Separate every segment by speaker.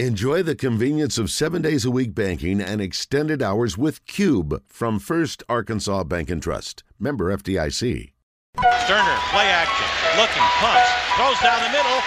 Speaker 1: Enjoy the convenience of seven days a week banking and extended hours with Cube from First Arkansas Bank and Trust. Member FDIC.
Speaker 2: Stoerner, play action, looking, pumps, throws down the middle.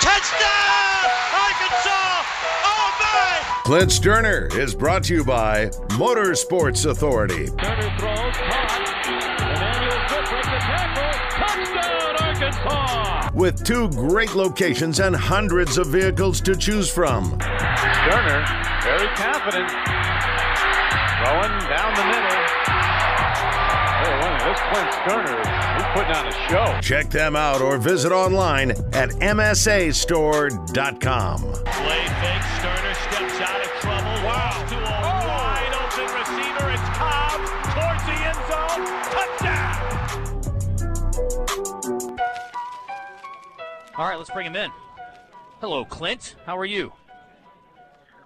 Speaker 2: Touchdown! Arkansas! Oh my!
Speaker 1: Clint Stoerner is brought to you by Motorsports Authority.
Speaker 3: Arkansas!
Speaker 1: with two great locations and hundreds of vehicles to choose from.
Speaker 3: Stoerner, very confident, throwing down the middle. Oh, this Clint Stoerner, he's putting on a show.
Speaker 1: Check them out or visit online at msastore.com.
Speaker 2: Play fake, Stoerner steps out of trouble. Wow.
Speaker 4: All right, let's bring him in. Hello, Clint. How are you?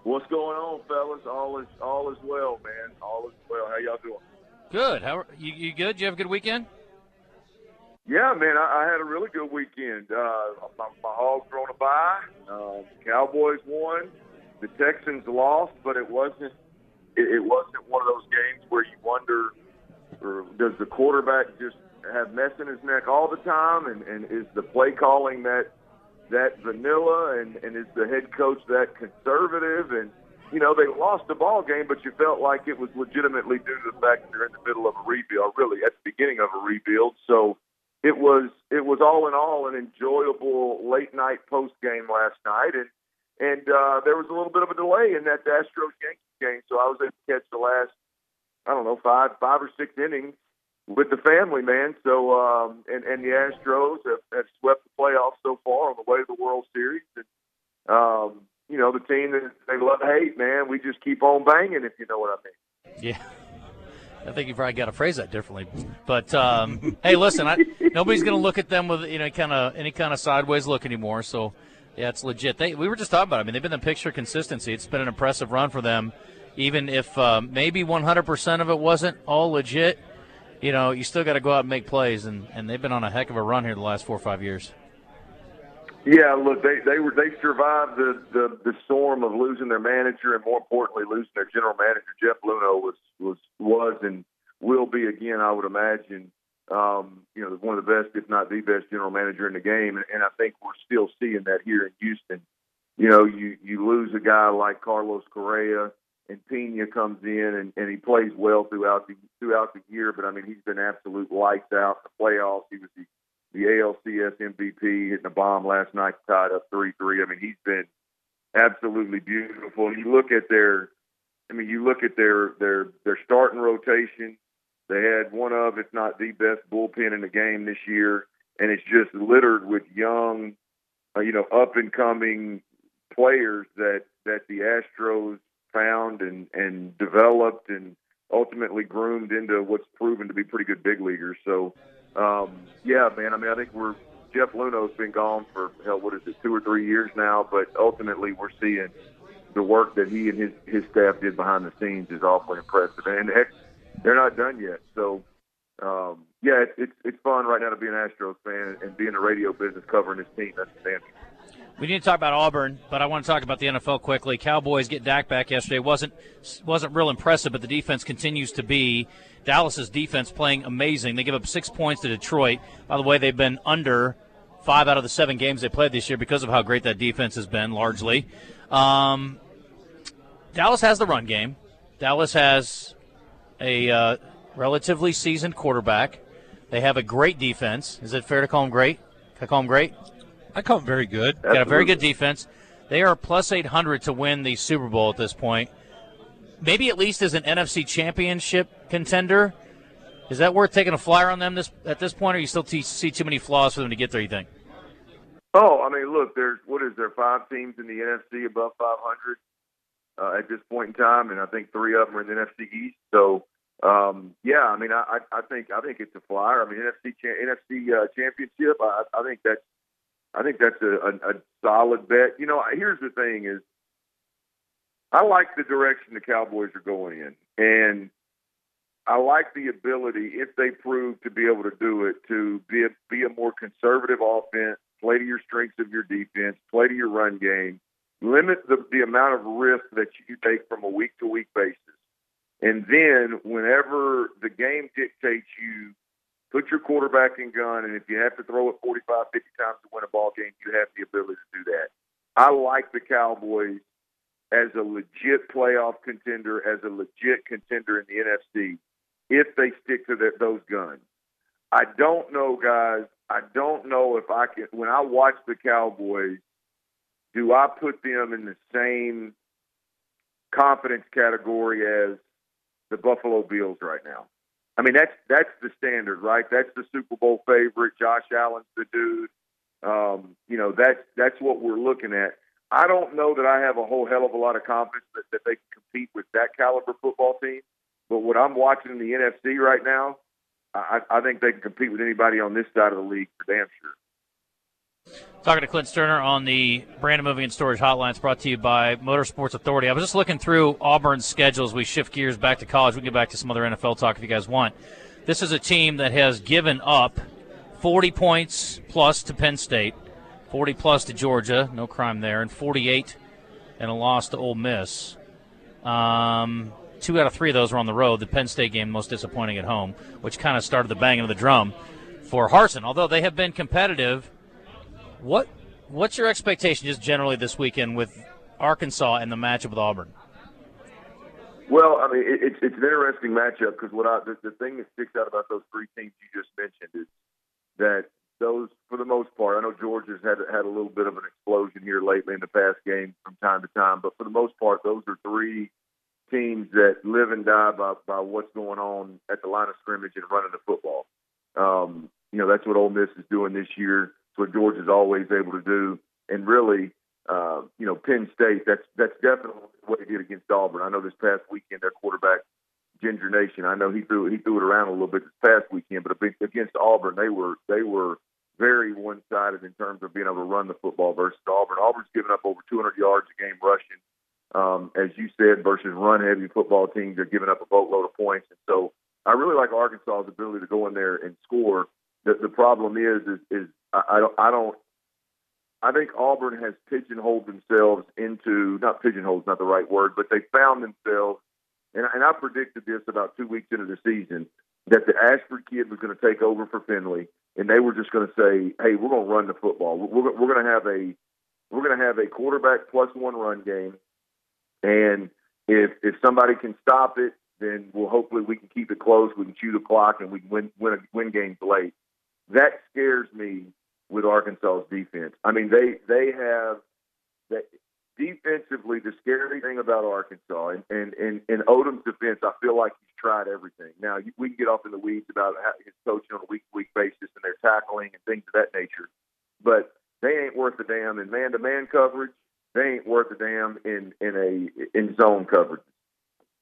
Speaker 5: What's going on, fellas? All is all is well, man. All is well. How y'all doing?
Speaker 4: Good. How are you? You good? You have a good weekend?
Speaker 5: Yeah, man. I, I had a really good weekend. Uh, my, my Hogs thrown a bye. Uh, Cowboys won. The Texans lost, but it wasn't. It, it wasn't one of those games where you wonder, or does the quarterback just have mess in his neck all the time, and, and is the play calling that that vanilla, and, and is the head coach that conservative? And you know they lost the ball game, but you felt like it was legitimately due to the fact that they're in the middle of a rebuild, really at the beginning of a rebuild. So it was it was all in all an enjoyable late night post game last night, and and uh, there was a little bit of a delay in that Astros Yankees game, so I was able to catch the last I don't know five five or six innings with the family, man. So, um, and and the Astros have, have swept the playoffs so far on the way to the World Series. And um, you know, the team that they love hate, man. We just keep on banging, if you know what I mean.
Speaker 4: Yeah. I think you probably got to phrase that differently, but um, hey, listen, I, nobody's going to look at them with you know kind of any kind of sideways look anymore. So, yeah, it's legit. They, we were just talking about. It. I mean, they've been the picture consistency. It's been an impressive run for them, even if um, maybe 100% of it wasn't all legit you know, you still got to go out and make plays, and, and they've been on a heck of a run here the last four or five years.
Speaker 5: Yeah, look, they they were they survived the, the the storm of losing their manager, and more importantly, losing their general manager. Jeff Luhnow was was was and will be again, I would imagine. Um, you know, one of the best, if not the best, general manager in the game, and, and I think we're still seeing that here in Houston. You know, you you lose a guy like Carlos Correa and Pena comes in and, and he plays well throughout the throughout the year. But I mean, he's been absolute lights out in the playoffs. He was the the ALCS MVP, hitting a bomb last night, tied up three three. I mean, he's been absolutely beautiful. You look at their, I mean, you look at their their their starting rotation. They had one of, if not the best bullpen in the game this year, and it's just littered with young, uh, you know, up and coming players that that the Astros found and and developed and ultimately groomed into what's proven to be pretty good big leaguers. So, um, yeah, man. I mean, I think we're Jeff Luhnow's been gone for hell, what is it, two or three years now? But ultimately, we're seeing the work that he and his his staff did behind the scenes is awfully impressive. And heck, they're not done yet. So, um, yeah, it's, it's it's fun right now to be an Astros fan and be in the radio business covering this team. That's the
Speaker 4: we need to talk about Auburn, but I want to talk about the NFL quickly. Cowboys get Dak back yesterday. wasn't wasn't real impressive, but the defense continues to be. Dallas's defense playing amazing. They give up six points to Detroit. By the way, they've been under five out of the seven games they played this year because of how great that defense has been, largely. Um, Dallas has the run game. Dallas has a uh, relatively seasoned quarterback. They have a great defense. Is it fair to call them great? Can I call them great?
Speaker 6: I call them very good.
Speaker 4: Absolutely. Got a very good defense. They are plus 800 to win the Super Bowl at this point. Maybe at least as an NFC championship contender. Is that worth taking a flyer on them this at this point, or you still t- see too many flaws for them to get there, you think?
Speaker 5: Oh, I mean, look, there's what is there five teams in the NFC above 500 uh, at this point in time, and I think three of them are in the NFC East. So, um, yeah, I mean, I, I think I think it's a flyer. I mean, NFC cha- NFC uh, championship. I, I think that's I think that's a, a, a solid bet. You know, here's the thing: is I like the direction the Cowboys are going in, and I like the ability, if they prove to be able to do it, to be a, be a more conservative offense, play to your strengths of your defense, play to your run game, limit the, the amount of risk that you take from a week to week basis. And then whenever the game dictates you, put your quarterback in gun, and if you have to throw it 45, 50 times to win a ball game, you have the ability to do that. I like the Cowboys as a legit playoff contender, as a legit contender in the NFC, if they stick to their, those guns. I don't know, guys. I don't know if I can. When I watch the Cowboys, do I put them in the same confidence category as the Buffalo Bills right now? I mean, that's that's the standard, right? That's the Super Bowl favorite. Josh Allen's the dude. Um, you know, that's that's what we're looking at. I don't know that I have a whole hell of a lot of confidence that, that they can compete with that caliber football team. But what I'm watching in the NFC right now, I, I think they can compete with anybody on this side of the league for damn sure.
Speaker 4: Talking to Clint Stoerner on the Brandon Moving and Storage Hotline. It's brought to you by Motorsports Authority. I was just looking through Auburn's schedule as we shift gears back to college. We can get back to some other NFL talk if you guys want. This is a team that has given up 40 points plus to Penn State, 40 plus to Georgia, no crime there, and 48 and a loss to Ole Miss. Um, two out of three of those were on the road. The Penn State game most disappointing at home, which kind of started the banging of the drum for Harsin. Although they have been competitive what what's your expectation just generally this weekend with Arkansas and the matchup with Auburn?
Speaker 5: Well, I mean, it, it's it's an interesting matchup because what I the, the thing that sticks out about those three teams you just mentioned is that those, for the most part, I know Georgia's had had a little bit of an explosion here lately in the past game from time to time, but for the most part, those are three teams that live and die by by what's going on at the line of scrimmage and running the football. Um, you know, that's what Ole Miss is doing this year what Georgia's always able to do. And really, uh, you know, Penn State, that's that's definitely what he did against Auburn. I know this past weekend their quarterback, Ginger Nation, I know he threw he threw it around a little bit this past weekend, but against Auburn, they were they were very one sided in terms of being able to run the football versus Auburn. Auburn's given up over 200 yards a game rushing. Um, as you said, versus run heavy football teams, they're giving up a boatload of points. And so I really like Arkansas's ability to go in there and score. The, the problem is, is, is I, I don't. I don't. I think Auburn has pigeonholed themselves into not pigeonholed, not the right word, but they found themselves. And, and I predicted this about two weeks into the season that the Ashford kid was going to take over for Finley, and they were just going to say, "Hey, we're going to run the football. We're, we're going to have a we're going to have a quarterback plus one run game, and if if somebody can stop it, then we'll hopefully we can keep it close. We can chew the clock, and we can win win win games late." That scares me with Arkansas's defense. I mean, they they have that defensively. The scary thing about Arkansas and and and, and Odom's defense, I feel like he's tried everything. Now we can get off in the weeds about his coaching on a week to week basis and their tackling and things of that nature, but they ain't worth a damn in man to man coverage. They ain't worth a damn in in a in zone coverage.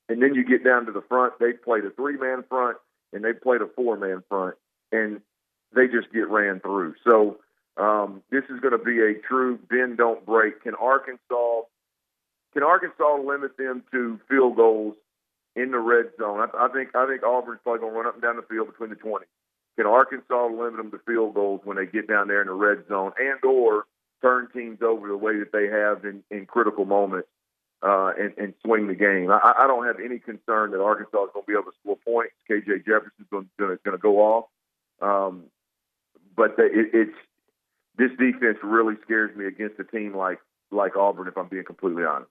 Speaker 5: And then you get down to the front. They played a three man front and they played a four man front. And they just get ran through. So um, this is going to be a true bend don't break. Can Arkansas can Arkansas limit them to field goals in the red zone? I, I think I think Auburn's probably going to run up and down the field between the 20. Can Arkansas limit them to field goals when they get down there in the red zone and or turn teams over the way that they have in, in critical moments uh, and, and swing the game? I, I don't have any concern that Arkansas is going to be able to score points. KJ Jefferson's going to go off. Um, but the, it, it's this defense really scares me against a team like like Auburn. If I'm being completely honest.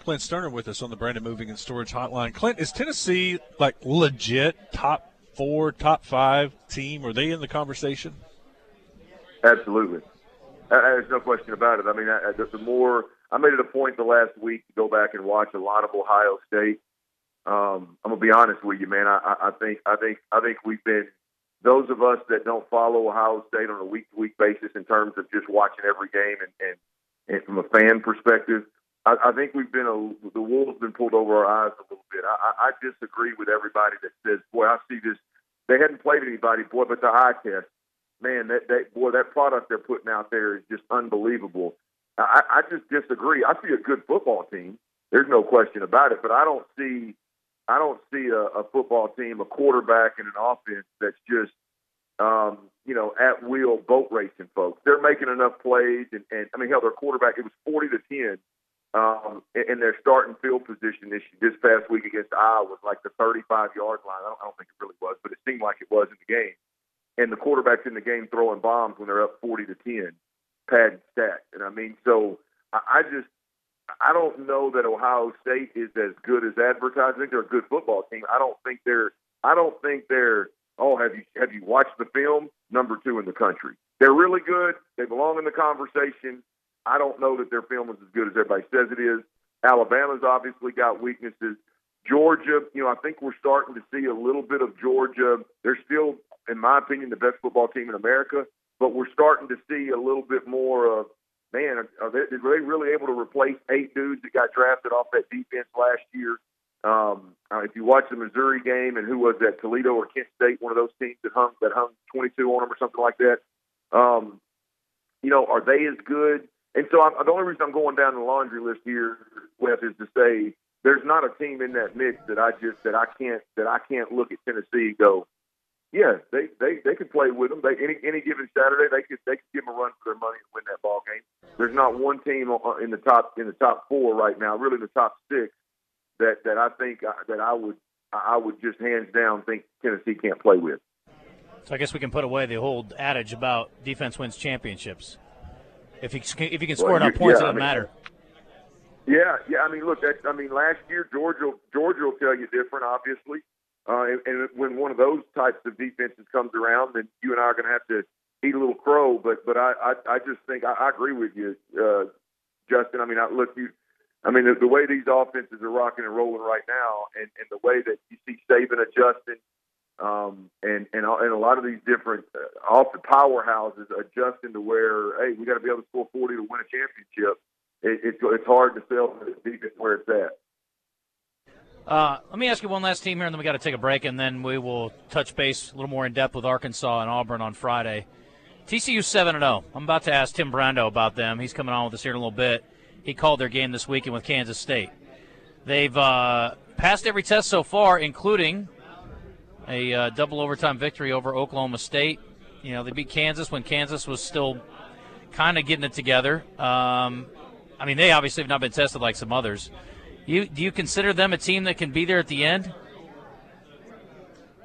Speaker 6: Clint Stoerner with us on the Brandon Moving and Storage Hotline. Clint, is Tennessee like legit top four, top five team? Are they in the conversation?
Speaker 5: Absolutely. Uh, there's no question about it. I mean, I, the more I made it a point the last week to go back and watch a lot of Ohio State. Um, I'm gonna be honest with you, man. I, I think I think I think we've been those of us that don't follow Ohio State on a week to week basis in terms of just watching every game and, and, and from a fan perspective, I, I think we've been a, the wool's been pulled over our eyes a little bit. I, I disagree with everybody that says, boy, I see this. They hadn't played anybody, boy, but the eye test, man, that, that boy, that product they're putting out there is just unbelievable. I, I just disagree. I see a good football team. There's no question about it, but I don't see I don't see a, a football team, a quarterback, and an offense that's just, um, you know, at will boat racing folks. They're making enough plays, and, and I mean, hell, their quarterback it was forty to ten, um, in their starting field position this this past week against Iowa like the thirty-five yard line. I don't, I don't think it really was, but it seemed like it was in the game. And the quarterback's in the game throwing bombs when they're up forty to ten, pad and stack. And I mean, so I, I just I don't know that Ohio State is as good as advertised. I think they're a good football team. I don't think they're I don't think they're oh, have you have you watched the film? Number two in the country. They're really good. They belong in the conversation. I don't know that their film is as good as everybody says it is. Alabama's obviously got weaknesses. Georgia, you know, I think we're starting to see a little bit of Georgia. They're still, in my opinion, the best football team in America, but we're starting to see a little bit more of, man, are they, are they really able to replace eight dudes that got drafted off that defense last year? Um, uh, if you watch the Missouri game and who was that, Toledo or Kent State, one of those teams that hung that hung 22 on them or something like that. Um, you know, are they as good? And so, I, the only reason I'm going down the laundry list here, Wes, is to say there's not a team in that mix that I just that I can't that I can't look at Tennessee go, yeah, they they they could play with them. They any any given Saturday they could they could give them a run for their money and win that ball game. There's not one team in the top in the top four right now, really the top six that that I think uh, that I would I would just hands down think Tennessee can't play with.
Speaker 4: So I guess we can put away the old adage about defense wins championships. If you if you can score well, enough points, yeah, it doesn't I mean, matter.
Speaker 5: Yeah, yeah. I mean, look, that's, I mean, last year Georgia Georgia will tell you different, obviously. Uh, and, and when one of those types of defenses comes around, then you and I are going to have to eat a little crow. But but I I, I just think I, I agree with you, uh, Justin. I mean, I, look, you I mean, the, the way these offenses are rocking and rolling right now, and, and the way that you see Saban adjusting, um, and and and a lot of these different uh, off the powerhouses adjusting to where, hey, we got to be able to score 40 to win a championship. It, it's it's hard to sell the defense where it's at.
Speaker 4: Uh, let me ask you one last team here, and then we got to take a break, and then we will touch base a little more in depth with Arkansas and Auburn on Friday. TCU seven and zero. Oh. I'm about to ask Tim Brando about them. He's coming on with us here in a little bit he called their game this weekend with Kansas State. They've uh, passed every test so far, including a uh, double overtime victory over Oklahoma State. You know, they beat Kansas when Kansas was still kind of getting it together. Um, I mean, they obviously have not been tested like some others. You do you consider them a team that can be there at the end?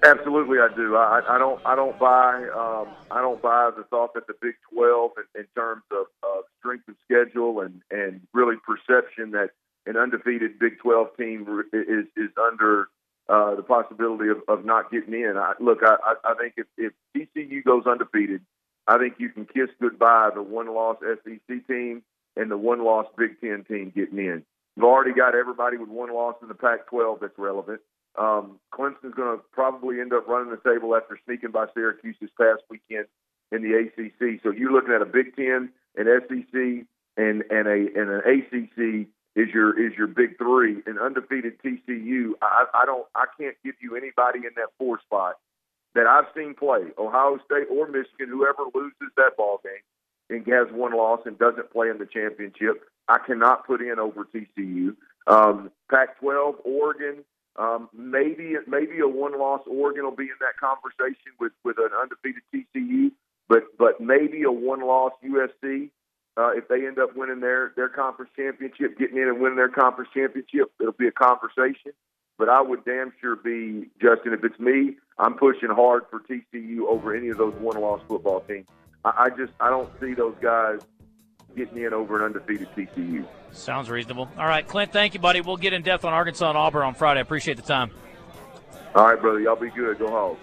Speaker 5: Absolutely, I do. I, I don't. I don't buy. Um, I don't buy the thought that the Big Twelve, in, in terms of, of strength of schedule and and really perception that an undefeated Big Twelve team is is under uh, the possibility of, of not getting in. I, look, I, I think if, if TCU goes undefeated, I think you can kiss goodbye the one-loss SEC team and the one-loss Big Ten team getting in. You've already got everybody with one loss in the Pac-12 that's relevant. Um, Clemson's going to probably end up running the table after sneaking by Syracuse this past weekend in the ACC. So you're looking at a Big Ten, an SEC, and and a and an ACC is your is your big three. An undefeated TCU, I, I don't I can't give you anybody in that four spot that I've seen play Ohio State or Michigan, whoever loses that ball game and has one loss and doesn't play in the championship. I cannot put in over TCU. Um, Pac-12, Oregon, um, maybe maybe a one loss Oregon will be in that conversation with with an undefeated TCU, but but maybe a one loss USC uh, if they end up winning their their conference championship, getting in and winning their conference championship, it'll be a conversation. But I would damn sure be Justin. If it's me, I'm pushing hard for TCU over any of those one loss football teams. I, I just I don't see those guys getting in over an undefeated TCU.
Speaker 4: Sounds reasonable. All right, Clint, thank you, buddy. We'll get in depth on Arkansas and Auburn on Friday. I appreciate the time.
Speaker 5: All right, brother. Y'all be good. Go home.